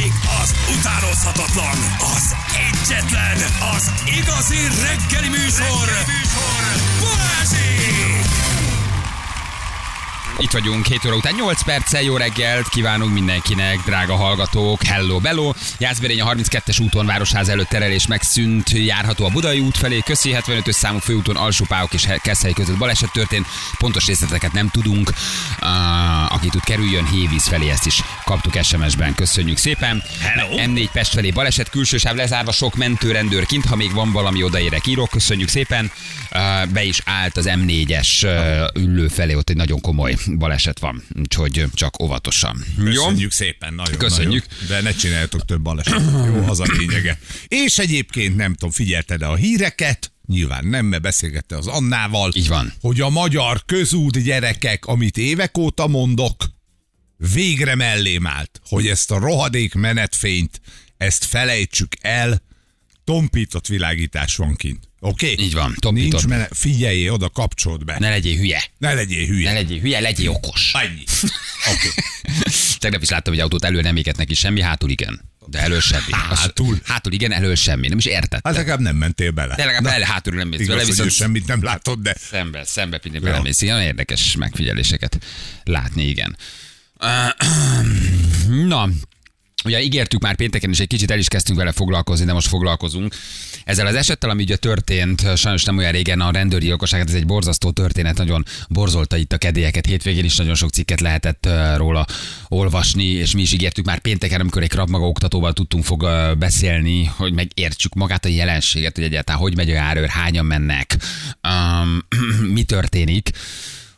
Következik az utánozhatatlan, az egyetlen, az igazi reggeli műsor, reggeli műsor Balázsék! Itt vagyunk 7 óra után 8 perccel, jó reggelt kívánunk mindenkinek, drága hallgatók, hello, bello. Jászberény a 32-es úton városház előtt terelés megszűnt, járható a Budai út felé, Köszi 75-ös számú főúton Alsópáok és Keszhely között baleset történt, pontos részleteket nem tudunk. Uh, aki tud kerüljön Hévíz felé, ezt is kaptuk SMS-ben, köszönjük szépen. Hello. M4 Pest felé baleset, külső sáv lezárva, sok mentőrendőr kint, ha még van valami odaérek, írok, köszönjük szépen. Uh, be is állt az M4-es uh, üllő felé, ott egy nagyon komoly baleset van, úgyhogy csak óvatosan. Jó? Köszönjük szépen, nagyon Köszönjük. Nagyon. De ne csináljatok több baleset. Jó, az a lényege. És egyébként nem tudom, figyelted-e a híreket? Nyilván nem, mert beszélgette az Annával. Így van. Hogy a magyar közút gyerekek, amit évek óta mondok, végre mellém állt, hogy ezt a rohadék menetfényt, ezt felejtsük el, tompított világítás van kint. Oké? Okay? Így van, tompított. Nincs menet, figyelj oda, kapcsolod be. Ne, legyél hülye. ne legyél hülye. Ne legyél hülye, legyél okos. Annyi. Oké. Okay. Tegnap is láttam, hogy autót elől nem éget neki semmi, hátul igen. De elől semmi. Az- Hátul? Hátul igen, elől semmi. Nem is értette. Hát legalább nem mentél bele. De legalább el, hátul nem mész hogy viszont semmit nem látod, de szembe, szembe pinni belemész. Ilyen érdekes megfigyeléseket látni, igen. Na, Ugye ígértük már pénteken, és egy kicsit el is kezdtünk vele foglalkozni, de most foglalkozunk. Ezzel az esettel, ami ugye történt, sajnos nem olyan régen a rendőri gyilkosság, hát ez egy borzasztó történet, nagyon borzolta itt a kedélyeket. Hétvégén is nagyon sok cikket lehetett róla olvasni, és mi is ígértük már pénteken, amikor egy rabmaga oktatóval tudtunk fog beszélni, hogy megértsük magát a jelenséget, hogy egyáltalán hogy megy a járőr, hányan mennek, um, mi történik.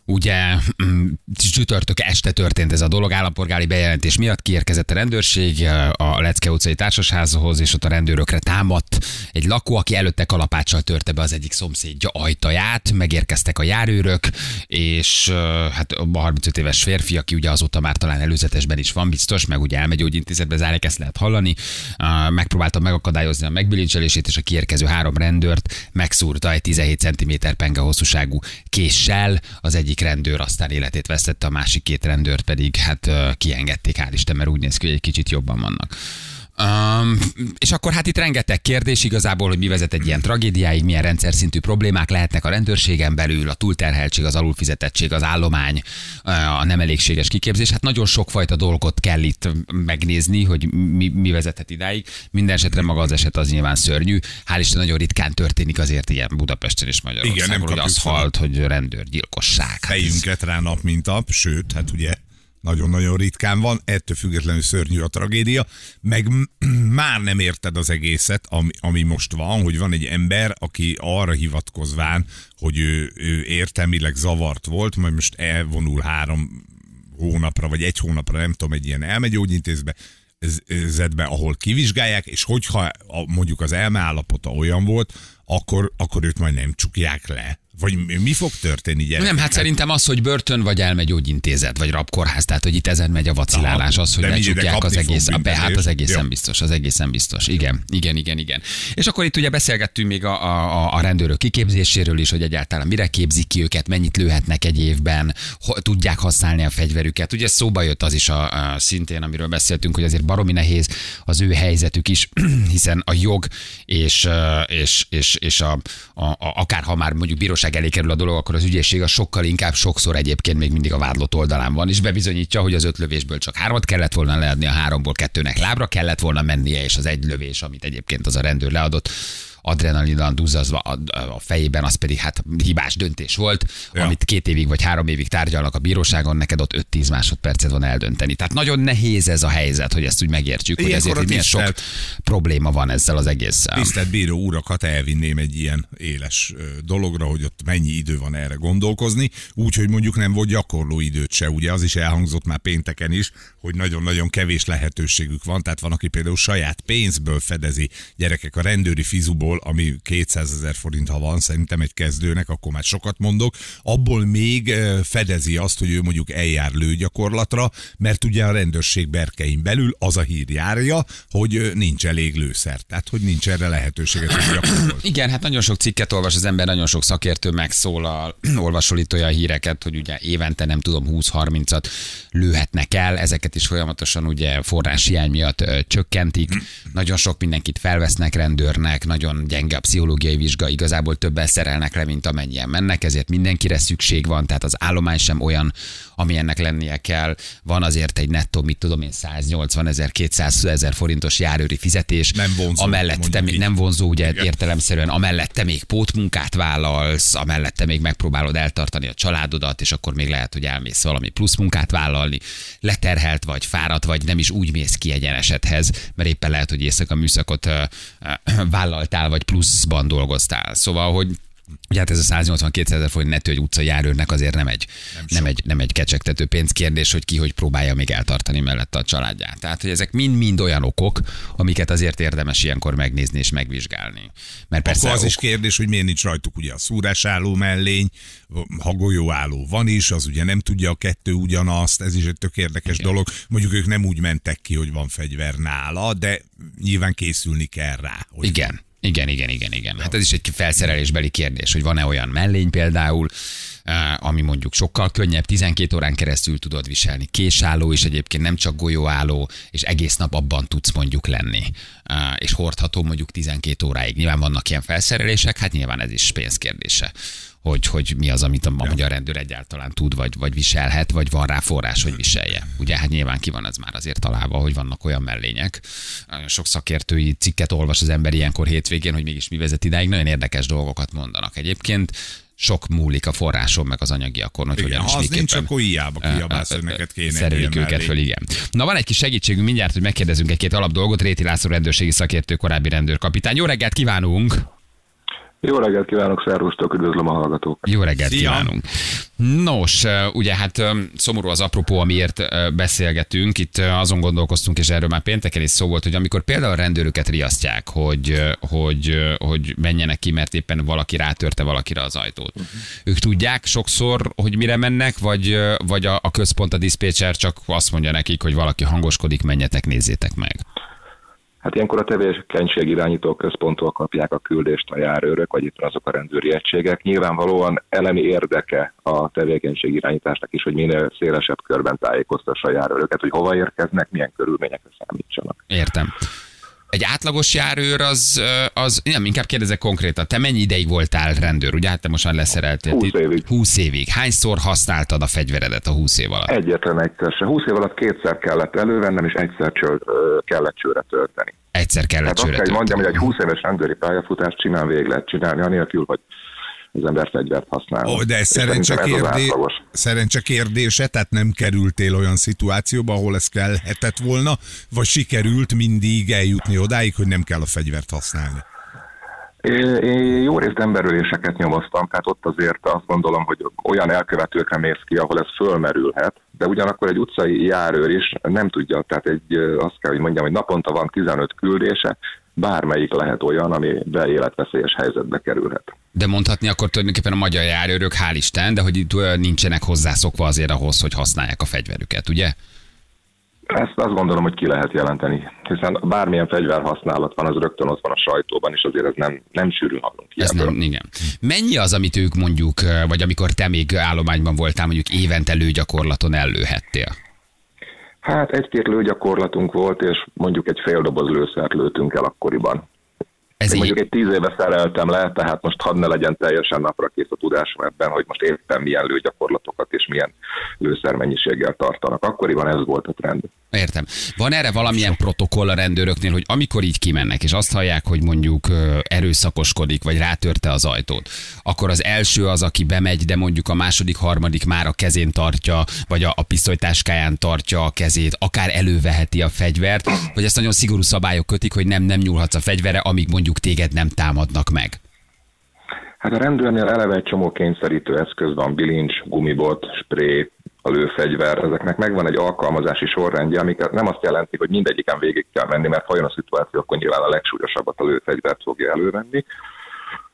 Ugye mm, csütörtök este történt ez a dolog, állampolgári bejelentés miatt kiérkezett a rendőrség a Lecke utcai társasházhoz, és ott a rendőrökre támadt egy lakó, aki előtte kalapáccsal törte be az egyik szomszédja ajtaját, megérkeztek a járőrök, és hát a 35 éves férfi, aki ugye azóta már talán előzetesben is van biztos, meg ugye elmegyógyintézetbe zárják, ezt lehet hallani, megpróbálta megakadályozni a megbilincselését, és a kiérkező három rendőrt megszúrta egy 17 cm penge hosszúságú késsel, az egyik rendőr aztán életét vesztette, a másik két rendőrt pedig hát kiengedték, hál' Isten, mert úgy néz ki, hogy egy kicsit jobban vannak. Um, és akkor hát itt rengeteg kérdés igazából, hogy mi vezet egy ilyen tragédiáig, milyen rendszer szintű problémák lehetnek a rendőrségen belül, a túlterheltség, az alulfizetettség, az állomány, a nem elégséges kiképzés. Hát nagyon sokfajta dolgot kell itt megnézni, hogy mi, mi vezethet idáig. Minden esetre maga az eset az nyilván szörnyű. Hál' Isten nagyon ritkán történik azért ilyen Budapesten és Igen, Magyarországon, nem hogy az halt, hogy rendőrgyilkosság. Hát fejünket rá nap, mint nap, sőt, hát ugye nagyon-nagyon ritkán van, ettől függetlenül szörnyű a tragédia, meg már nem érted az egészet, ami, ami most van, hogy van egy ember, aki arra hivatkozván, hogy ő, ő értelmileg zavart volt, majd most elvonul három hónapra, vagy egy hónapra, nem tudom, egy ilyen elmegyógyintézbe, zedbe, ahol kivizsgálják, és hogyha mondjuk az elmeállapota olyan volt, akkor, akkor őt majd nem csukják le. Vagy mi- fog történni, gyerek? Nem, hát szerintem az, hogy börtön vagy elmegyógyintézet, vagy rabkórház, tehát hogy itt ezen megy a vacilálás, az, hogy lecsukják az egész. A, be, hát az egészen Jó. biztos, az egészen biztos. Igen, igen, igen, igen. És akkor itt ugye beszélgettünk még a, a, a rendőrök kiképzéséről is, hogy egyáltalán mire képzik ki őket, mennyit lőhetnek egy évben, ho, tudják használni a fegyverüket. Ugye szóba jött az is a, a szintén, amiről beszéltünk, hogy azért baromi nehéz az ő helyzetük is, hiszen a jog és, és, és, és a, a, a, akár ha már mondjuk bíróság elé kerül a dolog, akkor az ügyészség a sokkal inkább sokszor egyébként még mindig a vádlott oldalán van, és bebizonyítja, hogy az öt lövésből csak hármat kellett volna leadni, a háromból kettőnek lábra kellett volna mennie, és az egy lövés, amit egyébként az a rendőr leadott, adrenalinnal duzzazva a, a fejében, az pedig hát hibás döntés volt, ja. Amit két évig vagy három évig tárgyalnak a bíróságon, neked ott 5-10 másodpercet van eldönteni. Tehát nagyon nehéz ez a helyzet, hogy ezt úgy megértsük, hogy Ilyenkor ezért a itt milyen sok probléma van ezzel az egésszel. Tisztelt bíró urakat elvinném egy ilyen éles dologra, hogy ott mennyi idő van erre gondolkozni, úgyhogy mondjuk nem volt gyakorló időt se. Ugye az is elhangzott már pénteken is, hogy nagyon-nagyon kevés lehetőségük van, tehát van, aki például saját pénzből fedezi gyerekek a rendőri fizuból, abból, ami 200 ezer forint, ha van, szerintem egy kezdőnek, akkor már sokat mondok, abból még eh, fedezi azt, hogy ő mondjuk eljár lőgyakorlatra, mert ugye a rendőrség berkein belül az a hír járja, hogy eh, nincs elég lőszer, tehát hogy nincs erre lehetőséget. Igen, hát nagyon sok cikket olvas az ember, nagyon sok szakértő megszólal, olvasolítója a híreket, hogy ugye évente nem tudom 20-30-at lőhetnek el, ezeket is folyamatosan ugye forráshiány miatt ö, csökkentik. Nagyon sok mindenkit felvesznek rendőrnek, nagyon gyenge a pszichológiai vizsga, igazából többen szerelnek le, mint amennyien mennek, ezért mindenkire szükség van, tehát az állomány sem olyan, ami ennek lennie kell. Van azért egy nettó, mit tudom én, 180 ezer, 200 ezer forintos járőri fizetés. Nem vonzó, Amellett te így. nem vonzó, ugye Igen. értelemszerűen, amellett te még pótmunkát vállalsz, amellett te még megpróbálod eltartani a családodat, és akkor még lehet, hogy elmész valami plusz munkát vállalni, leterhelt vagy, fáradt vagy, nem is úgy mész ki egy esethez, mert éppen lehet, hogy éjszaka műszakot vállaltál, vagy pluszban dolgoztál. Szóval, hogy Ugye hát ez a 182 ezer forint nettó egy utcai járőrnek azért nem egy, nem, nem, egy, nem egy kecsegtető pénzkérdés, hogy ki hogy próbálja még eltartani mellette a családját. Tehát, hogy ezek mind-mind olyan okok, amiket azért érdemes ilyenkor megnézni és megvizsgálni. Mert persze Akkor az ok- is kérdés, hogy miért nincs rajtuk ugye a szúrásálló mellény, ha golyóálló van is, az ugye nem tudja a kettő ugyanazt, ez is egy tök érdekes Igen. dolog. Mondjuk ők nem úgy mentek ki, hogy van fegyver nála, de nyilván készülni kell rá. Hogy Igen. Igen, igen, igen, igen. Hát ez is egy felszerelésbeli kérdés, hogy van-e olyan mellény például, eh, ami mondjuk sokkal könnyebb, 12 órán keresztül tudod viselni. Késálló is egyébként nem csak golyóálló, és egész nap abban tudsz mondjuk lenni. Eh, És hordható mondjuk 12 óráig. Nyilván vannak ilyen felszerelések, hát nyilván ez is pénzkérdése hogy, hogy mi az, amit a ja. magyar rendőr egyáltalán tud, vagy, vagy viselhet, vagy van rá forrás, hogy viselje. Ugye hát nyilván ki van ez már azért találva, hogy vannak olyan mellények. Sok szakértői cikket olvas az ember ilyenkor hétvégén, hogy mégis mi vezet idáig. Nagyon érdekes dolgokat mondanak. Egyébként sok múlik a forráson, meg az anyagiakon, hogy Igen, hogyan is ha az nincs, akkor hiába kiabálsz, hogy neked kéne Szerelik őket föl, igen. Na van egy kis segítségünk mindjárt, hogy megkérdezünk egy-két alap dolgot. Réti László rendőrségi szakértő, korábbi rendőrkapitány. Jó reggelt kívánunk! Jó reggelt kívánok, szervusztok, üdvözlöm a hallgatókat. Jó reggelt Szia! kívánunk! Nos, ugye hát szomorú az apropó, amiért beszélgetünk. Itt azon gondolkoztunk, és erről már pénteken is szó volt, hogy amikor például a rendőröket riasztják, hogy, hogy, hogy menjenek ki, mert éppen valaki rátörte valakire az ajtót. Uh-huh. Ők tudják sokszor, hogy mire mennek, vagy, vagy a, a központ, a diszpécser csak azt mondja nekik, hogy valaki hangoskodik, menjetek, nézzétek meg. Hát ilyenkor a tevékenység irányító központtól kapják a küldést a járőrök, vagy éppen azok a rendőri egységek. Nyilvánvalóan elemi érdeke a tevékenység irányításnak is, hogy minél szélesebb körben tájékoztassa a járőröket, hogy hova érkeznek, milyen körülményekre számítsanak. Értem. Egy átlagos járőr az, az, nem, inkább kérdezek konkrétan, te mennyi ideig voltál rendőr, ugye? Hát te most már leszereltél. 20 évig. 20 évig. Hányszor használtad a fegyveredet a 20 év alatt? Egyetlen egyszer se. 20 év alatt kétszer kellett elővennem, és egyszer cső, kellett csőre tölteni. Egyszer kellett Hát azt csőre kell, hogy mondjam, hogy egy tölteni. 20 éves rendőri pályafutást simán végig lehet csinálni, anélkül, hogy az ember fegyvert használ. Ó, de ez szerencse, ez kérdé... átlagos. szerencse kérdése, tehát nem kerültél olyan szituációba, ahol ez kellhetett volna, vagy sikerült mindig eljutni odáig, hogy nem kell a fegyvert használni. Én, én jó részt emberöléseket nyomoztam, tehát ott azért azt gondolom, hogy olyan elkövetőkre mész ki, ahol ez fölmerülhet, de ugyanakkor egy utcai járőr is nem tudja, tehát egy, azt kell, hogy mondjam, hogy naponta van 15 küldése, bármelyik lehet olyan, ami életveszélyes helyzetbe kerülhet. De mondhatni akkor tulajdonképpen a magyar járőrök, hál' Isten, de hogy itt nincsenek hozzászokva azért ahhoz, hogy használják a fegyverüket, ugye? Ezt azt gondolom, hogy ki lehet jelenteni, hiszen bármilyen fegyverhasználat van, az rögtön ott van a sajtóban, és azért ez nem, nem sűrűn hallunk Ez nem, igen. Mennyi az, amit ők mondjuk, vagy amikor te még állományban voltál, mondjuk évente lőgyakorlaton ellőhettél? Hát egy-két lőgyakorlatunk volt, és mondjuk egy fél doboz lőszert lőtünk el akkoriban. Ez Én mondjuk így, egy tíz éve szereltem le, tehát most hadd ne legyen teljesen napra kész a tudásom ebben, hogy most éppen milyen lőgyakorlatokat és milyen lőszermennyiséggel tartanak. Akkoriban ez volt a trend. Értem. Van erre valamilyen protokoll a rendőröknél, hogy amikor így kimennek, és azt hallják, hogy mondjuk erőszakoskodik, vagy rátörte az ajtót, akkor az első az, aki bemegy, de mondjuk a második, harmadik már a kezén tartja, vagy a, a pisztolytáskáján tartja a kezét, akár előveheti a fegyvert, vagy ezt nagyon szigorú szabályok kötik, hogy nem, nem nyúlhatsz a fegyvere, amíg mondjuk téged nem támadnak meg. Hát a rendőrnél eleve egy csomó kényszerítő eszköz van, bilincs, gumibot, spré, a lőfegyver, ezeknek megvan egy alkalmazási sorrendje, amiket nem azt jelenti, hogy mindegyiken végig kell menni, mert ha olyan a szituáció, akkor nyilván a legsúlyosabbat a lőfegyvert fogja elővenni.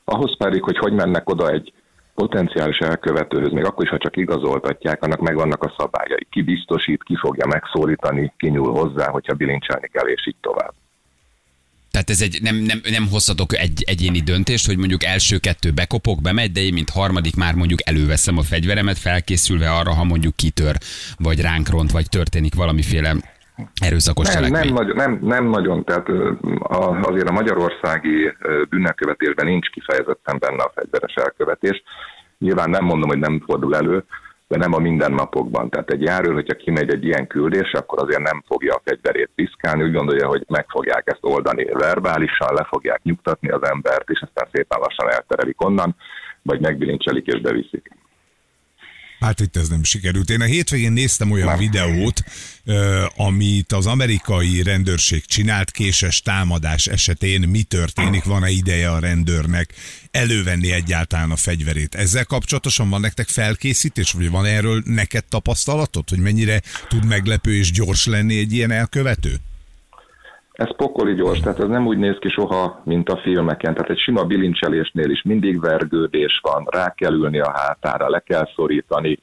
Ahhoz pedig, hogy hogy mennek oda egy potenciális elkövetőhöz, még akkor is, ha csak igazoltatják, annak megvannak a szabályai. Ki biztosít, ki fogja megszólítani, ki nyúl hozzá, hogyha bilincselni kell, és így tovább. Tehát ez egy, nem, nem, nem hozhatok egy egyéni döntést, hogy mondjuk első kettő bekopok, bemegy, de én, mint harmadik már mondjuk előveszem a fegyveremet, felkészülve arra, ha mondjuk kitör, vagy ránk ront, vagy történik valamiféle erőszakos nem, cselekmény. nem, nagyon, nem, nem nagyon, tehát azért a magyarországi bűnelkövetésben nincs kifejezetten benne a fegyveres elkövetés. Nyilván nem mondom, hogy nem fordul elő, de nem a mindennapokban. Tehát egy járőr, hogyha kimegy egy ilyen küldés, akkor azért nem fogja a fegyverét piszkálni, úgy gondolja, hogy meg fogják ezt oldani verbálisan, le fogják nyugtatni az embert, és aztán szépen lassan elterelik onnan, vagy megbilincselik és beviszik. Hát itt ez nem sikerült. Én a hétvégén néztem olyan Nem. videót, amit az amerikai rendőrség csinált késes támadás esetén. Mi történik? Van-e ideje a rendőrnek elővenni egyáltalán a fegyverét? Ezzel kapcsolatosan van nektek felkészítés, vagy van erről neked tapasztalatod, hogy mennyire tud meglepő és gyors lenni egy ilyen elkövető? Ez pokoli gyors, tehát ez nem úgy néz ki soha, mint a filmeken. Tehát egy sima bilincselésnél is mindig vergődés van, rá kell ülni a hátára, le kell szorítani,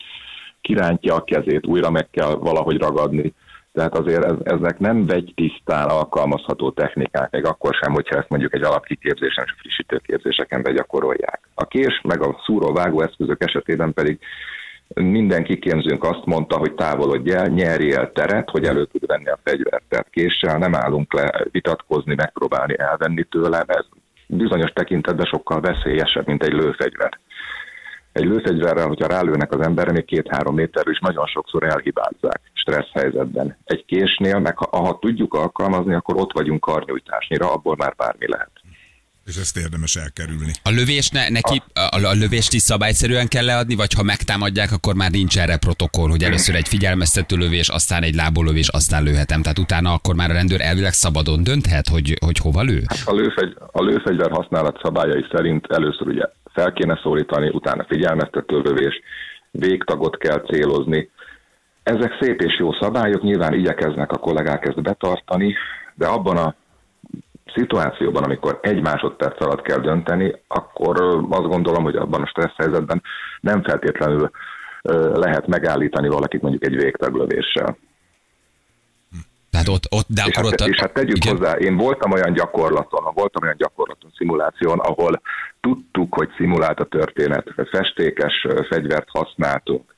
kirántja a kezét, újra meg kell valahogy ragadni. Tehát azért ez, ezek nem vegytisztán alkalmazható technikák, még akkor sem, hogyha ezt mondjuk egy alapkiképzésen és frissítőképzéseken begyakorolják. A kés meg a szúró-vágó eszközök esetében pedig minden kiképzőnk azt mondta, hogy távolodj el, nyerj el teret, hogy elő tud venni a fegyvert. Tehát késsel nem állunk le vitatkozni, megpróbálni elvenni tőle, ez bizonyos tekintetben sokkal veszélyesebb, mint egy lőfegyver. Egy lőfegyverrel, hogyha rálőnek az emberre, még két-három méterről is nagyon sokszor elhibázzák stressz helyzetben. Egy késnél, meg ha, ha tudjuk alkalmazni, akkor ott vagyunk karnyújtásnyira, abból már bármi lehet. És ezt érdemes elkerülni. A lövés ne, neki, a, a lövést is szabályszerűen kell leadni, vagy ha megtámadják, akkor már nincs erre protokoll, hogy először egy figyelmeztető lövés, aztán egy lábolövés, aztán lőhetem. Tehát utána akkor már a rendőr elvileg szabadon dönthet, hogy, hogy hova lő. A, lőfegy, a lőfegyver használat szabályai szerint először ugye fel kéne szólítani, utána figyelmeztető lövés, végtagot kell célozni. Ezek szép és jó szabályok, nyilván igyekeznek a kollégák ezt betartani, de abban a szituációban, amikor egy másodperc alatt kell dönteni, akkor azt gondolom, hogy abban a stressz helyzetben nem feltétlenül lehet megállítani valakit mondjuk egy végtaglövéssel. Tehát ott, ott de És akkor hát, ott... és hát tegyük igen. hozzá, én voltam olyan gyakorlaton, voltam olyan gyakorlaton, szimuláción, ahol tudtuk, hogy szimulált a történet, festékes fegyvert használtunk,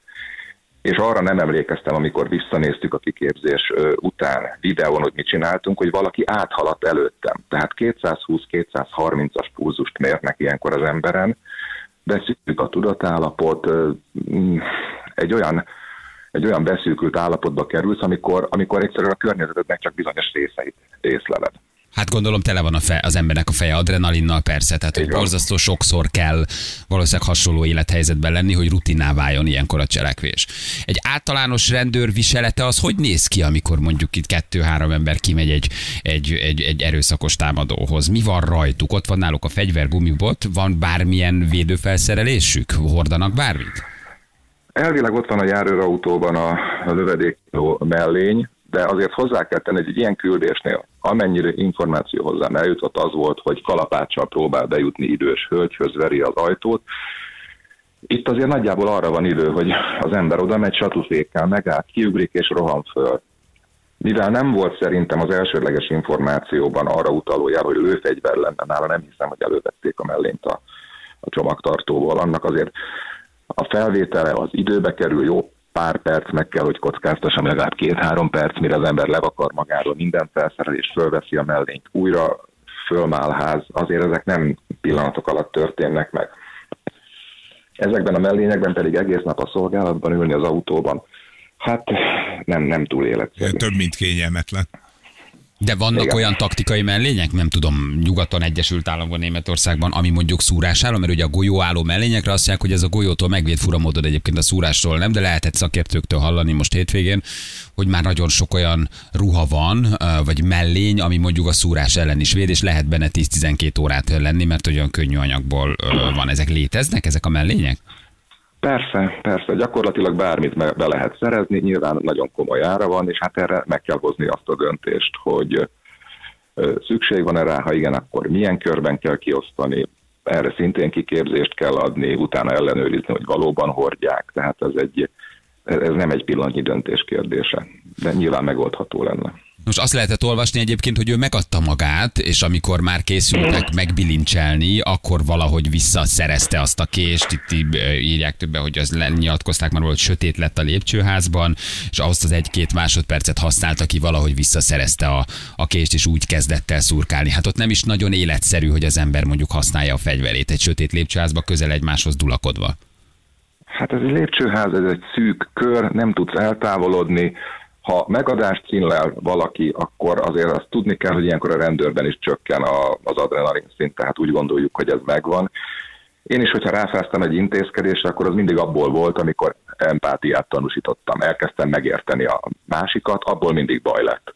és arra nem emlékeztem, amikor visszanéztük a kiképzés után videón, hogy mit csináltunk, hogy valaki áthaladt előttem. Tehát 220-230-as pulzust mérnek ilyenkor az emberen, beszűkült a tudatállapot, mm, egy olyan egy olyan beszűkült állapotba kerülsz, amikor, amikor egyszerűen a környezetednek csak bizonyos részeit észleled. Hát gondolom tele van a fe, az embernek a feje adrenalinnal, persze, tehát hogy borzasztó sokszor kell valószínűleg hasonló élethelyzetben lenni, hogy rutinná váljon ilyenkor a cselekvés. Egy általános rendőr viselete az hogy néz ki, amikor mondjuk itt kettő-három ember kimegy egy, egy, egy, egy erőszakos támadóhoz? Mi van rajtuk? Ott van náluk a fegyver, gumibot, van bármilyen védőfelszerelésük? Hordanak bármit? Elvileg ott van a járőrautóban a, lövedékló mellény, de azért hozzá kell tenni, hogy egy ilyen küldésnél, amennyire információ hozzám eljutott, az volt, hogy kalapáccsal próbál bejutni idős hölgyhöz, veri az ajtót. Itt azért nagyjából arra van idő, hogy az ember oda megy satufékkel, megáll, kiugrik és rohan föl. Mivel nem volt szerintem az elsődleges információban arra utaló jel, hogy lőfegyver lenne nála, nem hiszem, hogy elővették a mellényt a, a csomagtartóból. Annak azért a felvétele az időbe kerül, jó pár perc meg kell, hogy kockáztassam, legalább két-három perc, mire az ember levakar magáról minden felszerelést, fölveszi a mellényt, újra fölmálház, azért ezek nem pillanatok alatt történnek meg. Ezekben a mellényekben pedig egész nap a szolgálatban ülni az autóban, hát nem, nem túl életszerű. Több, mint kényelmetlen. De vannak Igen. olyan taktikai mellények, nem tudom, nyugaton, Egyesült Államokban, Németországban, ami mondjuk szúrásálló, mert ugye a golyóálló mellényekre azt mondják, hogy ez a golyótól megvéd furamódod egyébként a szúrástól, nem, de lehetett szakértőktől hallani most hétvégén, hogy már nagyon sok olyan ruha van, vagy mellény, ami mondjuk a szúrás ellen is véd, és lehet benne 10-12 órát lenni, mert olyan könnyű anyagból van. Ezek léteznek, ezek a mellények? Persze, persze, gyakorlatilag bármit be, lehet szerezni, nyilván nagyon komoly ára van, és hát erre meg kell hozni azt a döntést, hogy szükség van-e rá, ha igen, akkor milyen körben kell kiosztani, erre szintén kiképzést kell adni, utána ellenőrizni, hogy valóban hordják, tehát ez, egy, ez nem egy pillanatnyi döntés kérdése, de nyilván megoldható lenne. Most azt lehetett olvasni egyébként, hogy ő megadta magát, és amikor már készültek megbilincselni, akkor valahogy visszaszerezte azt a kést. Itt írják többen, hogy az nyilatkozták már, hogy sötét lett a lépcsőházban, és ahhoz az egy-két másodpercet használta ki, valahogy visszaszerezte a, a kést, és úgy kezdett el szurkálni. Hát ott nem is nagyon életszerű, hogy az ember mondjuk használja a fegyverét egy sötét lépcsőházba, közel egymáshoz dulakodva. Hát ez egy lépcsőház, ez egy szűk kör, nem tudsz eltávolodni, ha megadást kínlel valaki, akkor azért azt tudni kell, hogy ilyenkor a rendőrben is csökken a, az adrenalin szint, tehát úgy gondoljuk, hogy ez megvan. Én is, hogyha ráfáztam egy intézkedésre, akkor az mindig abból volt, amikor empátiát tanúsítottam, elkezdtem megérteni a másikat, abból mindig baj lett.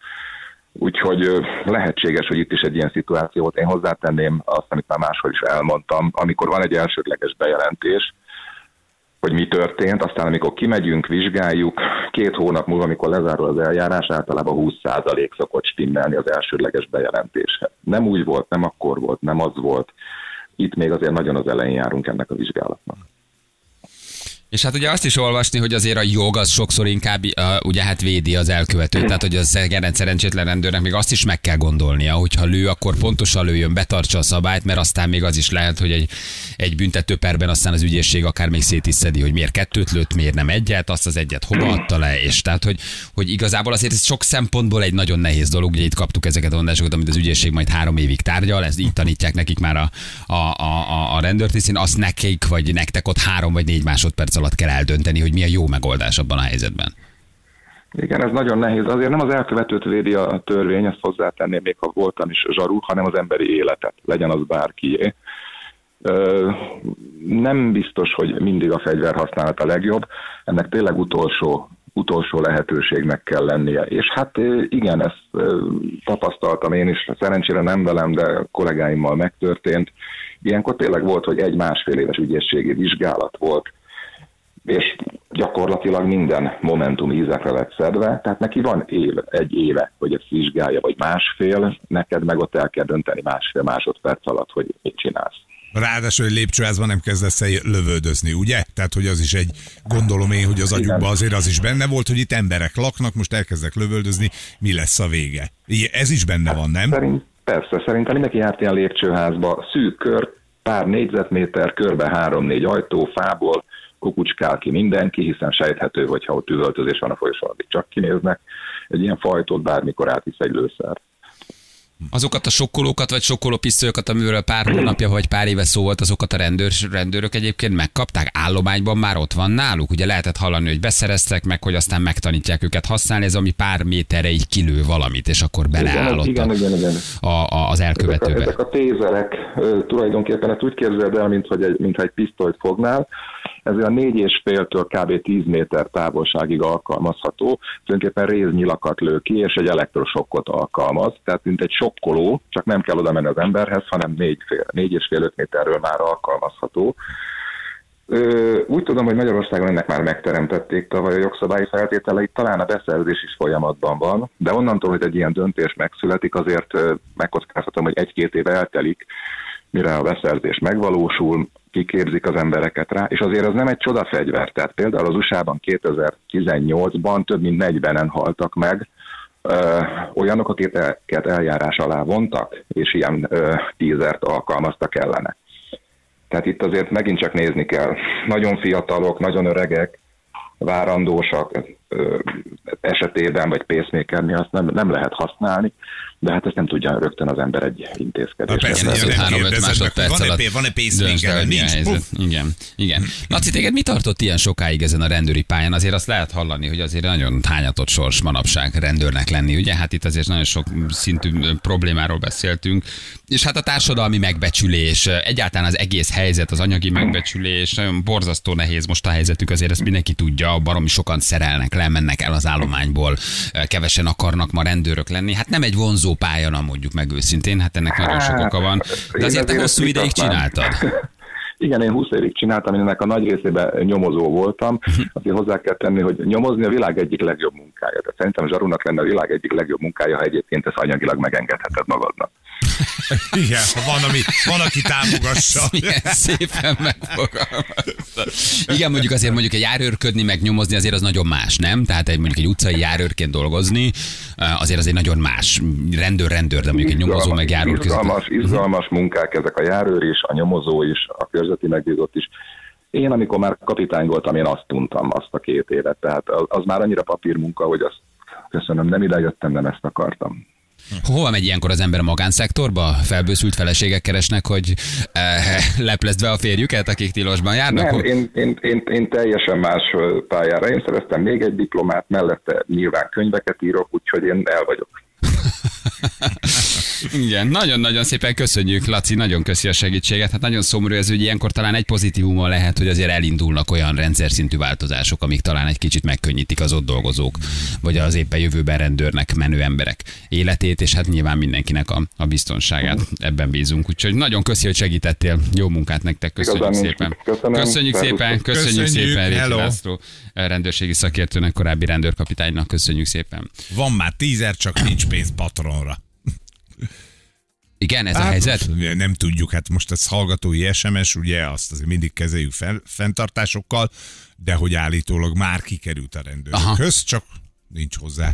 Úgyhogy lehetséges, hogy itt is egy ilyen szituáció volt. Én hozzátenném azt, amit már máshol is elmondtam, amikor van egy elsődleges bejelentés, hogy mi történt, aztán amikor kimegyünk, vizsgáljuk, két hónap múlva, amikor lezárul az eljárás, általában 20% szokott stimmelni az elsődleges bejelentéshez. Nem úgy volt, nem akkor volt, nem az volt. Itt még azért nagyon az elején járunk ennek a vizsgálatnak. És hát ugye azt is olvasni, hogy azért a jog az sokszor inkább uh, ugye hát védi az elkövetőt, tehát hogy gerend szerencsétlen rendőrnek még azt is meg kell gondolnia, hogyha lő, akkor pontosan lőjön, betartsa a szabályt, mert aztán még az is lehet, hogy egy, egy büntetőperben aztán az ügyészség akár még szét is szedi, hogy miért kettőt lőtt, miért nem egyet, azt az egyet hova adta le, és tehát, hogy, hogy igazából azért ez sok szempontból egy nagyon nehéz dolog, ugye itt kaptuk ezeket a mondásokat, amit az ügyészség majd három évig tárgyal, ezt így tanítják nekik már a, a, a, a rendőrtisztén, azt nekik, vagy nektek ott három vagy négy másodperc alatt kell eldönteni, hogy mi a jó megoldás abban a helyzetben. Igen, ez nagyon nehéz. Azért nem az elkövetőt védi a törvény, ezt hozzátenném, még ha voltam is zsarú, hanem az emberi életet, legyen az bárkié. Nem biztos, hogy mindig a fegyver használat a legjobb, ennek tényleg utolsó, utolsó lehetőségnek kell lennie. És hát igen, ezt tapasztaltam én is, szerencsére nem velem, de kollégáimmal megtörtént. Ilyenkor tényleg volt, hogy egy másfél éves ügyészségi vizsgálat volt, és gyakorlatilag minden momentum ízekre lett szedve, tehát neki van év, egy éve, hogy ezt vizsgálja, vagy másfél, neked meg ott el kell dönteni másfél másodperc alatt, hogy mit csinálsz. Ráadásul, hogy lépcsőházban nem kezdesz el lövöldözni, ugye? Tehát, hogy az is egy, gondolom én, hogy az agyukban azért az is benne volt, hogy itt emberek laknak, most elkezdek lövöldözni, mi lesz a vége? Ez is benne van, nem? Szerint, persze, szerintem mindenki járt ilyen lépcsőházba, szűk kör, pár négyzetméter, körbe három-négy ajtó, fából, kukucskál ki mindenki, hiszen sejthető, hogy ha ott üvöltözés van a folyosón, addig csak kinéznek. Egy ilyen fajtot bármikor átvisz egy lőszer. Azokat a sokkolókat, vagy sokkolópisztolyokat, amiről pár hónapja vagy pár éve szó volt, azokat a rendőr, rendőrök egyébként megkapták? Állományban már ott van náluk? Ugye lehetett hallani, hogy beszereztek meg, hogy aztán megtanítják őket használni, ez ami pár méterre így kilő valamit, és akkor beleállott igen, a, igen, igen. A, a, az elkövetőbe. Ezek a, ezek a tézerek tulajdonképpen ezt úgy képzeld el, mint hogy egy, mintha egy pisztolyt fognál, ez olyan 4 és féltől kb. 10 méter távolságig alkalmazható, tulajdonképpen réznyilakat lő ki, és egy elektrosokkot alkalmaz, tehát mint egy sokkoló, csak nem kell oda menni az emberhez, hanem 4, fél, 4 és fél 5 méterről már alkalmazható. Úgy tudom, hogy Magyarországon ennek már megteremtették tavaly a jogszabályi feltételeit, talán a beszerzés is folyamatban van, de onnantól, hogy egy ilyen döntés megszületik, azért megkockáztatom, hogy egy-két év eltelik, mire a beszerzés megvalósul, kiképzik az embereket rá, és azért az nem egy csodafegyver. Tehát például az USA-ban 2018-ban több mint 40-en haltak meg, ö, olyanok, akiket eljárás alá vontak, és ilyen ö, tízert alkalmaztak ellene. Tehát itt azért megint csak nézni kell. Nagyon fiatalok, nagyon öregek, várandósak esetében, vagy pacemaker mi azt nem, nem lehet használni, de hát ezt nem tudja rögtön az ember egy intézkedésre. Persze, nem 3-5 másodperc van-e, alatt van-e pacemaker? Nincs. Igen, igen. Laci, téged mi tartott ilyen sokáig ezen a rendőri pályán? Azért azt lehet hallani, hogy azért nagyon hányatott sors manapság rendőrnek lenni, ugye? Hát itt azért nagyon sok szintű problémáról beszéltünk. És hát a társadalmi megbecsülés, egyáltalán az egész helyzet, az anyagi megbecsülés, nagyon borzasztó nehéz most a helyzetük, azért ezt mindenki tudja, baromi sokan szerelnek le, mennek el az állományból, kevesen akarnak ma rendőrök lenni. Hát nem egy vonzó pálya, na mondjuk meg őszintén, hát ennek nagyon sok oka van. De Én azért te hosszú ideig csináltad. Igen, én 20 évig csináltam, én ennek a nagy részében nyomozó voltam. Azért hozzá kell tenni, hogy nyomozni a világ egyik legjobb munkája. Tehát szerintem Zsarunak lenne a világ egyik legjobb munkája, ha egyébként ezt anyagilag megengedheted magadnak. Igen, ha van, ami, van aki támogassa. Milyen szépen megfogalmazta. Igen, mondjuk azért mondjuk egy járőrködni, meg nyomozni azért az nagyon más, nem? Tehát egy mondjuk egy utcai járőrként dolgozni, eh, azért azért nagyon más. Rendőr, rendőr, de mondjuk egy nyomozó meg járőr között. Izgalmas, izgalmas munkák ezek a járőr is, a nyomozó is, a körzeti megbízott is. Én, amikor már kapitány voltam, én azt tuntam azt a két évet. Tehát az, az már annyira papírmunka, hogy azt köszönöm, nem ide jöttem, nem ezt akartam. Hova megy ilyenkor az ember a magánszektorba? Felbőszült feleségek keresnek, hogy eh, leplezd be a férjüket, akik tilosban járnak? Nem, én, én, én, én teljesen más pályára. Én szereztem még egy diplomát, mellette nyilván könyveket írok, úgyhogy én el vagyok. Igen, nagyon-nagyon szépen köszönjük, Laci, nagyon köszi a segítséget. Hát nagyon szomorú ez, hogy ilyenkor talán egy pozitívuma lehet, hogy azért elindulnak olyan rendszer szintű változások, amik talán egy kicsit megkönnyítik az ott dolgozók, vagy az éppen jövőben rendőrnek menő emberek életét, és hát nyilván mindenkinek a, a biztonságát. Ebben bízunk. Úgyhogy nagyon köszi, hogy segítettél. Jó munkát nektek, köszönjük Igazán szépen. mit. Köszönöm. Köszönjük szépen, köszönjük, Köszönjük, szépen, Réti hello. László, rendőrségi szakértőnek, korábbi rendőrkapitánynak, köszönjük szépen. Van már tízer, csak nincs pénz patronra. Igen, ez a Hát helyzet? most Nem tudjuk, hát most ez hallgatói SMS, ugye azt azért mindig kezeljük fel, fenntartásokkal, de hogy állítólag már kikerült a rendőrökhöz, csak nincs hozzá.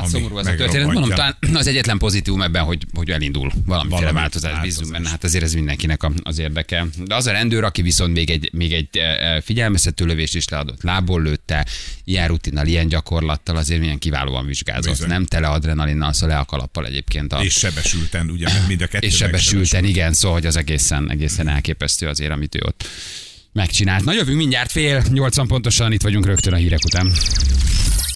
Hát szomorú ez a történet. Mondom, talán az egyetlen pozitívum ebben, hogy, hogy elindul valamiféle Valami változás, bízunk változás. benne. Hát azért ez mindenkinek a- az érdeke. De az a rendőr, aki viszont még egy, még egy eh, figyelmeztető lövést is leadott, lából lőtte, ilyen rutinnal, ilyen gyakorlattal, azért milyen kiválóan vizsgázott. Bizony. Nem tele adrenalinnal, szóval le a kalappal egyébként. A, És sebesülten, ugye, mert mind a kettő és sebesülten, igen, szóval hogy az egészen, egészen elképesztő azért, amit ő ott megcsinált. Na jövünk mindjárt fél, 80 pontosan itt vagyunk rögtön a hírek után.